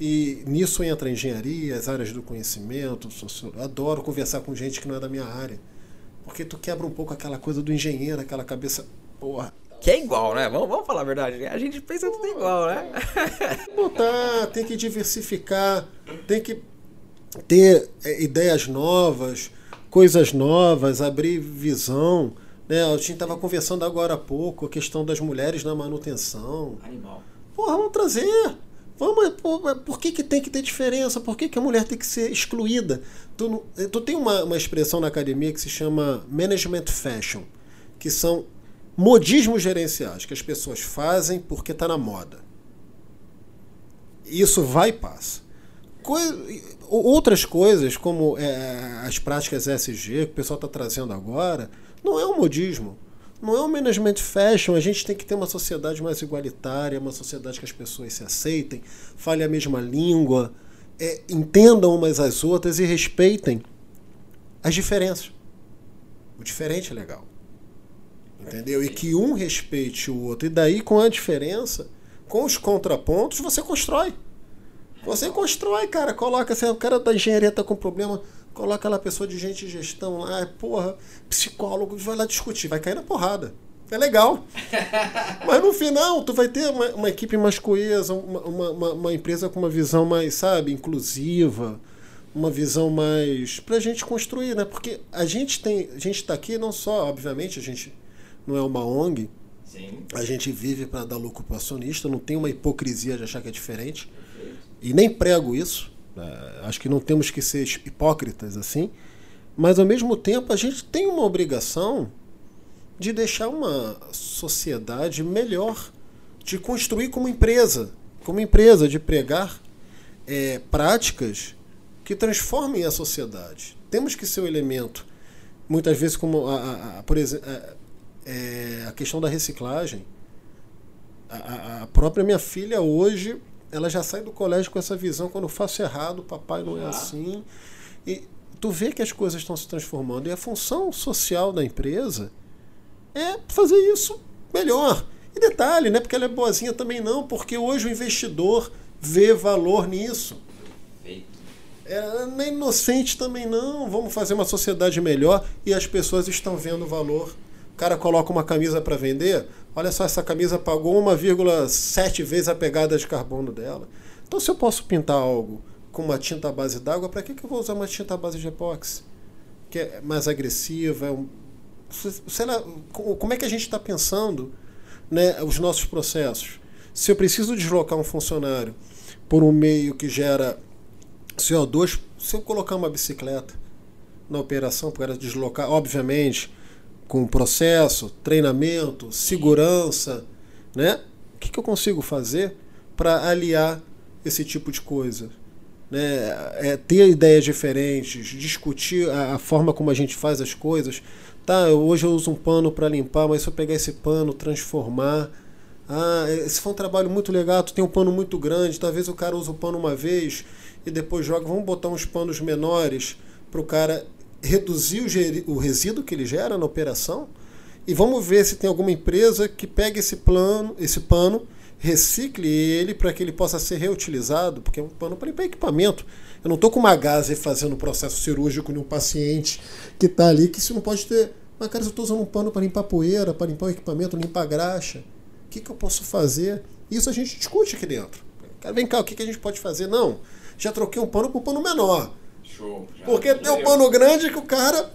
Speaker 2: E nisso entra a engenharia, as áreas do conhecimento, adoro conversar com gente que não é da minha área. Porque tu quebra um pouco aquela coisa do engenheiro, aquela cabeça. Porra.
Speaker 1: Que é igual, né? Vamos, vamos falar a verdade. A gente pensa tudo igual, né?
Speaker 2: Botar, tem que diversificar, tem que ter é, ideias novas, coisas novas, abrir visão. Né? A gente estava conversando agora há pouco a questão das mulheres na manutenção.
Speaker 1: Animal.
Speaker 2: Porra, vamos trazer. Vamos, por, por que, que tem que ter diferença? Por que, que a mulher tem que ser excluída? Tu, tu tem uma, uma expressão na academia que se chama management fashion, que são modismos gerenciais que as pessoas fazem porque está na moda. Isso vai e passa. Outras coisas, como é, as práticas SG, que o pessoal está trazendo agora, não é um modismo. Não é um management fashion. A gente tem que ter uma sociedade mais igualitária, uma sociedade que as pessoas se aceitem, falem a mesma língua, é, entendam umas às outras e respeitem as diferenças. O diferente é legal. Entendeu? E que um respeite o outro. E daí, com a diferença, com os contrapontos, você constrói. Você constrói, cara. Coloca, se o cara da engenharia tá com problema, coloca aquela pessoa de gente de gestão lá, porra, psicólogo, vai lá discutir, vai cair na porrada. É legal. Mas no final, tu vai ter uma, uma equipe mais coesa, uma, uma, uma, empresa com uma visão mais, sabe, inclusiva, uma visão mais. pra gente construir, né? Porque a gente tem. A gente tá aqui não só, obviamente, a gente não é uma ONG. Sim. A gente vive para dar lucro para acionista, não tem uma hipocrisia de achar que é diferente. E nem prego isso. É, acho que não temos que ser hipócritas assim. Mas ao mesmo tempo a gente tem uma obrigação de deixar uma sociedade melhor, de construir como empresa, como empresa, de pregar é, práticas que transformem a sociedade. Temos que ser um elemento, muitas vezes como a, a, a por exemplo, é, a questão da reciclagem. A, a, própria minha filha hoje, ela já sai do colégio com essa visão, quando eu faço errado, papai não é assim. E tu vê que as coisas estão se transformando. E a função social da empresa é fazer isso melhor. E detalhe, não é porque ela é boazinha também não, porque hoje o investidor vê valor nisso. É, nem inocente também não. Vamos fazer uma sociedade melhor e as pessoas estão vendo valor o cara coloca uma camisa para vender, olha só, essa camisa pagou 1,7 vezes a pegada de carbono dela. Então, se eu posso pintar algo com uma tinta à base d'água, para que, que eu vou usar uma tinta à base de epóxi? Que é mais agressiva, é um, sei lá, como é que a gente está pensando né, os nossos processos? Se eu preciso deslocar um funcionário por um meio que gera CO2, se eu colocar uma bicicleta na operação para deslocar, obviamente, com processo, treinamento, segurança, né? O que, que eu consigo fazer para aliar esse tipo de coisa? Né? É, ter ideias diferentes, discutir a, a, forma como a gente faz as coisas. Tá, hoje eu uso um pano para limpar, mas se eu pegar esse pano, transformar. Ah, esse foi um trabalho muito legal, tu tem um pano muito grande, talvez o cara use o pano uma vez e depois joga. Vamos botar uns panos menores para o cara reduzir o, o resíduo que ele gera na operação e vamos ver se tem alguma empresa que pegue esse plano, esse pano, recicle ele para que ele possa ser reutilizado, porque é um pano para equipamento. Eu não estou com uma gase fazendo um processo cirúrgico em um paciente que está ali, que isso não pode ter. Mas, cara, eu estou usando um pano para limpar poeira, para limpar o equipamento, limpar graxa. O que, que eu posso fazer? Isso a gente discute aqui dentro. Cara, vem cá, o que, que a gente pode fazer? Não, já troquei um pano por um pano menor. Show. Porque tem um pano grande que o cara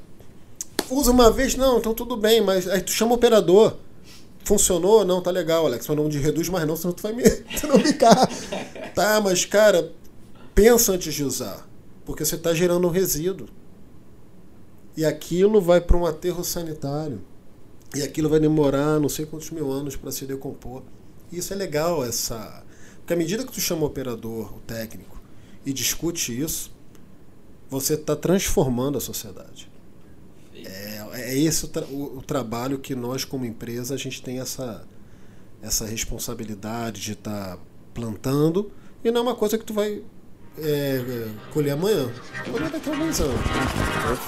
Speaker 2: usa uma vez, não, então tudo bem, mas aí tu chama o operador. Funcionou? Não, tá legal, Alex. Mas não de reduz mais não, senão tu vai me, tu não ficar. tá, mas cara, pensa antes de usar. Porque você está gerando um resíduo. E aquilo vai para um aterro sanitário. E aquilo vai demorar não sei quantos mil anos para se decompor. E isso é legal, essa. Porque à medida que tu chama o operador, o técnico, e discute isso, você está transformando a sociedade. É, é esse o, tra o, trabalho que nós, como empresa, a gente tem essa, essa responsabilidade de estar tá plantando e não é uma coisa que tu vai é, colher amanhã. Colher daqui a alguns anos.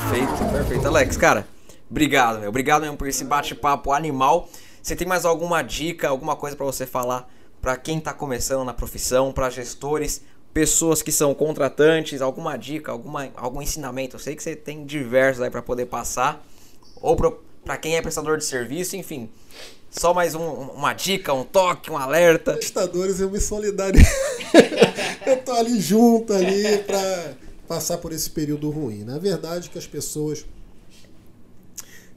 Speaker 1: Perfeito, perfeito. Alex, cara, Obrigado, meu. Obrigado mesmo por esse bate-papo animal. Você tem mais alguma dica, alguma coisa para você falar para quem está começando na profissão, para gestores, pessoas que são contratantes, alguma dica, alguma, algum ensinamento? Eu sei que você tem diversos aí para poder passar, ou para quem é prestador de serviço, enfim. Só mais um, uma dica, um toque, um alerta.
Speaker 2: Prestadores, eu me solidarizo. eu tô ali junto ali para passar por esse período ruim. Na verdade, que as pessoas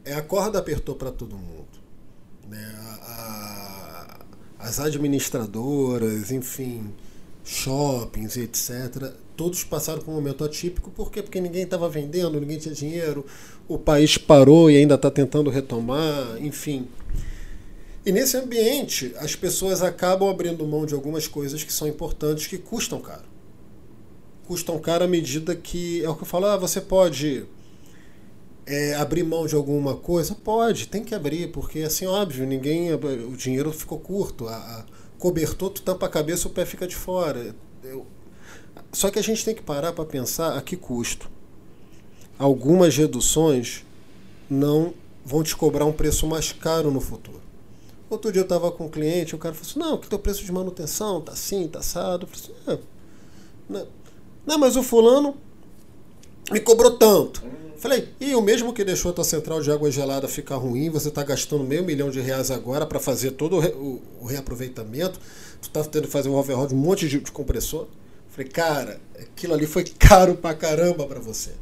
Speaker 2: é a corda apertou para todo mundo, né? A, a, as administradoras, enfim, shoppings, etc. Todos passaram por um momento atípico, por quê? Porque ninguém estava vendendo, ninguém tinha dinheiro, o país parou e ainda está tentando retomar, enfim. E nesse ambiente, as pessoas acabam abrindo mão de algumas coisas que são importantes, que custam caro. Custam caro à medida que. É o que eu falo, ah, você pode é, abrir mão de alguma coisa? Pode, tem que abrir, porque assim, óbvio, ninguém. O dinheiro ficou curto, a, a cobertor, tu tampa a cabeça, o pé fica de fora. Eu, só que a gente tem que parar para pensar a que custo. Algumas reduções não vão te cobrar um preço mais caro no futuro. Outro dia eu estava com um cliente, o cara falou assim, não, que teu preço de manutenção tá assim, tá assado. Eu falei assim, não, não, mas o fulano me cobrou tanto. Falei, e o mesmo que deixou a tua central de água gelada ficar ruim, você está gastando meio milhão de reais agora para fazer todo o, re, o, o, reaproveitamento, tu está tendo que fazer um overhaul de um monte de, de compressor. Falei, cara, aquilo ali foi caro pra caramba para você.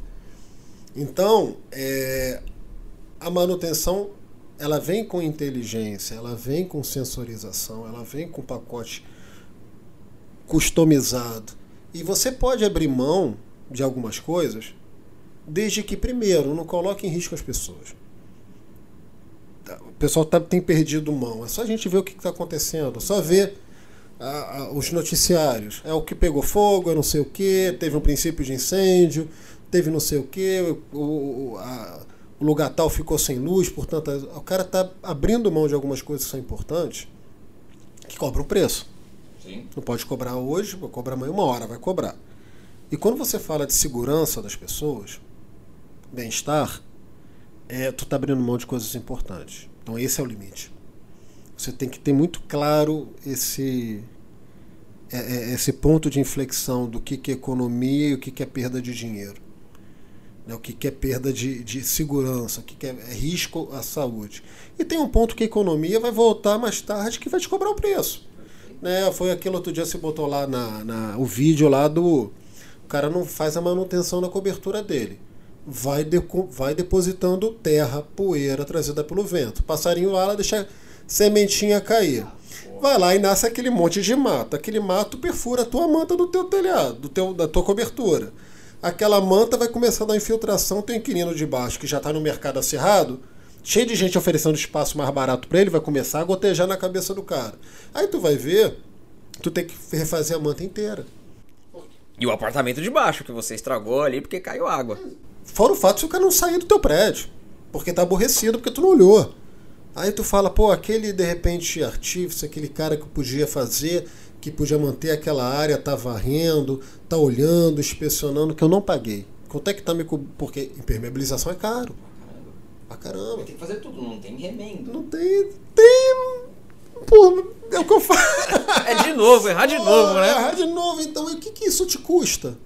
Speaker 2: Então, é, a manutenção ela vem com inteligência, ela vem com sensorização, ela vem com pacote customizado. E você pode abrir mão de algumas coisas, desde que, primeiro, não coloque em risco as pessoas. O pessoal tá, tem perdido mão. É só a gente ver o que está acontecendo, só ver a, a, os noticiários. É o que pegou fogo, é não sei o que, teve um princípio de incêndio, teve não sei o que, o, a, o lugar tal ficou sem luz, portanto, o cara está abrindo mão de algumas coisas que são importantes, que cobram preço. Sim. Não pode cobrar hoje, vai cobrar amanhã uma hora, vai cobrar. E quando você fala de segurança das pessoas, bem-estar, é, tu está abrindo mão de coisas importantes. Então esse é o limite. Você tem que ter muito claro esse é, é, esse ponto de inflexão do que, que é economia e o que, que é perda de dinheiro né, o que, que é perda de, de segurança, o que, que é, é risco à saúde. E tem um ponto que a economia vai voltar mais tarde que vai te cobrar o preço. Né, foi aquele outro dia você botou lá na, na, o vídeo lá do. O cara não faz a manutenção da cobertura dele. Vai, de, vai depositando terra, poeira trazida pelo vento. Passarinho lá, ela deixa sementinha cair. Vai lá e nasce aquele monte de mato. Aquele mato perfura a tua manta do teu telhado, do teu, da tua cobertura aquela manta vai começar a dar infiltração, tem inquilino de baixo que já está no mercado acirrado, cheio de gente oferecendo espaço mais barato para ele, vai começar a gotejar na cabeça do cara. Aí tu vai ver, tu tem que refazer a manta inteira.
Speaker 1: E o apartamento de baixo que você estragou ali porque caiu água.
Speaker 2: Fora o fato de o cara não sair do teu prédio, porque tá aborrecido, porque tu não olhou. Aí tu fala, pô, aquele de repente artífice, aquele cara que podia fazer que podia manter aquela área, tá varrendo, tá olhando, inspecionando, que eu não paguei. Quanto é que tá me Porque impermeabilização é caro. Pra caramba.
Speaker 1: Tem que fazer tudo, não tem remendo.
Speaker 2: Não tem. Tem. Pô, é o que eu falo.
Speaker 1: é de novo, errar de novo, né?
Speaker 2: Errar de novo, então, e o que, que isso te custa?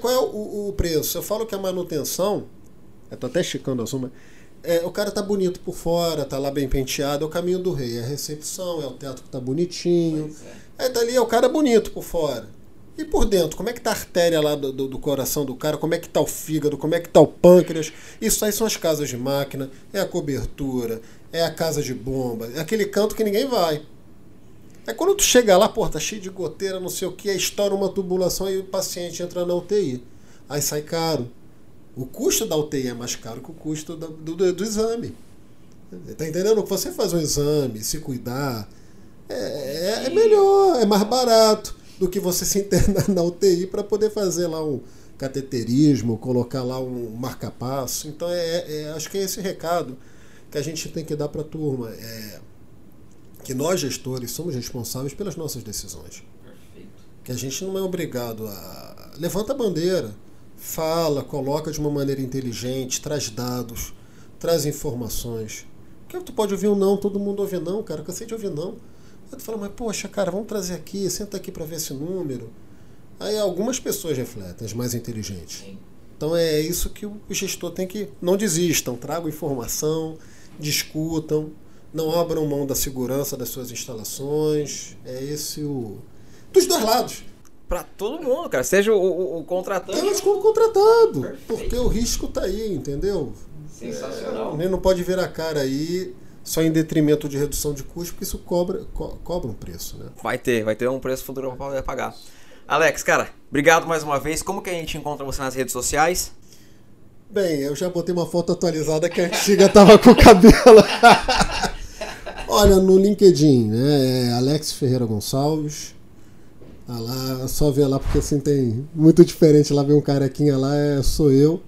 Speaker 2: Qual é o, o preço? Eu falo que a manutenção. Eu tô até esticando a suma. É, o cara tá bonito por fora, tá lá bem penteado, é o caminho do rei. É a recepção, é o teatro que tá bonitinho. Aí dali é o cara bonito por fora. E por dentro, como é que tá a artéria lá do, do, do, coração do cara? Como é que tá o fígado? Como é que tá o pâncreas? Isso aí são as casas de máquina, é a cobertura, é a casa de bomba, é aquele canto que ninguém vai. Aí quando tu chega lá, pô, tá cheio de goteira, não sei o que, aí estoura uma tubulação e o paciente entra na UTI. Aí sai caro. O custo da UTI é mais caro que o custo do, do, do exame. Tá entendendo? Você faz um exame, se cuidar, é, é, é melhor, é mais barato do que você se internar na UTI para poder fazer lá um cateterismo, colocar lá um marca-passo. Então, é, é, acho que é esse recado que a gente tem que dar para a turma. É, que nós, gestores, somos responsáveis pelas nossas decisões. Perfeito. Que a gente não é obrigado a. Levanta a bandeira fala, coloca de uma maneira inteligente, traz dados, traz informações. Porque tu pode ouvir um não, todo mundo ouve não, cara. Eu cansei de ouvir não. Aí tu fala, mas poxa, cara, vamos trazer aqui, senta aqui para ver esse número. Aí algumas pessoas refletem, as mais inteligentes. Então é isso que o gestor tem que. Não desistam, tragam informação, discutam, não abram mão da segurança das suas instalações. É esse o. Dos dois lados.
Speaker 1: Para todo mundo, cara. Seja o, o, o contratante.
Speaker 2: Elas como contratado. Perfeito. Porque o risco tá aí, entendeu?
Speaker 1: Sensacional.
Speaker 2: É, não pode ver a cara aí só em detrimento de redução de custo, porque isso cobra, co cobra um preço, né?
Speaker 1: Vai ter, vai ter um preço futuro para poder pagar. Alex, cara, obrigado mais uma vez. Como que a gente encontra você nas redes sociais?
Speaker 2: Bem, eu já botei uma foto atualizada que a antiga tava com o cabelo. Olha, no LinkedIn, né? É Alex Ferreira Gonçalves. Ah lá, só ver lá porque assim tem muito diferente lá ver um carequinha lá, é, sou eu.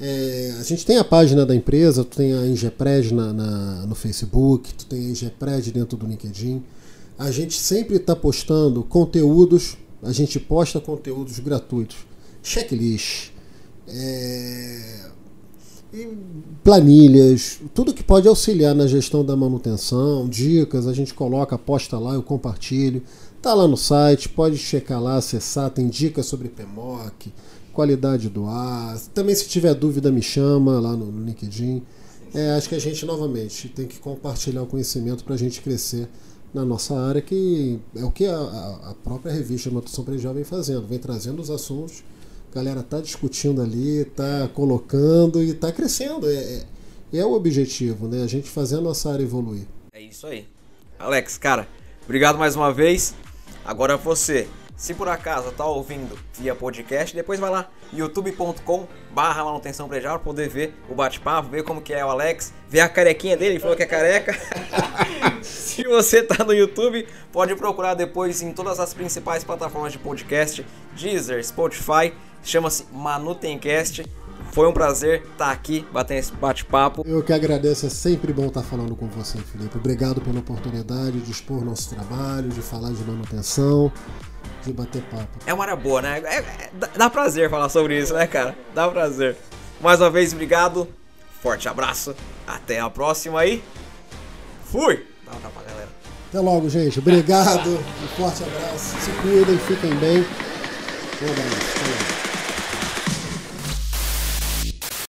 Speaker 2: É, a gente tem a página da empresa, tu tem a Ingepred na, na, no Facebook, tu tem a Ingepred dentro do LinkedIn. A gente sempre está postando conteúdos a gente posta conteúdos gratuitos, checklist, é, planilhas, tudo que pode auxiliar na gestão da manutenção, dicas, a gente coloca, posta lá, eu compartilho. Tá lá no site, pode checar lá, acessar, tem dicas sobre PMOC, qualidade do ar. Também se tiver dúvida me chama lá no, no LinkedIn. É, acho que a gente novamente tem que compartilhar o conhecimento para a gente crescer na nossa área, que é o que a, a própria revista Nutrição Predial vem fazendo, vem trazendo os assuntos, a galera está discutindo ali, está colocando e está crescendo. É, é, é, o objetivo, né? A gente fazer a nossa área evoluir.
Speaker 1: É isso aí. Alex, cara, obrigado mais uma vez. Agora você se por acaso tá ouvindo via podcast, depois vai lá youtube.com barra manutenção predial para poder ver o bate-papo, ver como que é o Alex, ver a carequinha dele, ele falou que é careca. Se você tá no YouTube, pode procurar depois em todas as principais plataformas de podcast, Deezer, Spotify, chama-se Manutencast. Foi um prazer estar tá aqui, batendo esse bate-papo.
Speaker 2: Eu que agradeço, é sempre bom estar falando com você, Felipe. Obrigado pela oportunidade de expor nosso trabalho, de falar de manutenção de bater papo.
Speaker 1: É uma área boa, né? É, é, dá prazer falar sobre isso, né, cara? Dá prazer. Mais uma vez, obrigado. Forte abraço. Até a próxima aí. Fui! Dá um tapa, galera.
Speaker 2: Até logo, gente. Obrigado. Um forte abraço. Se cuidem, fiquem bem. Um abraço.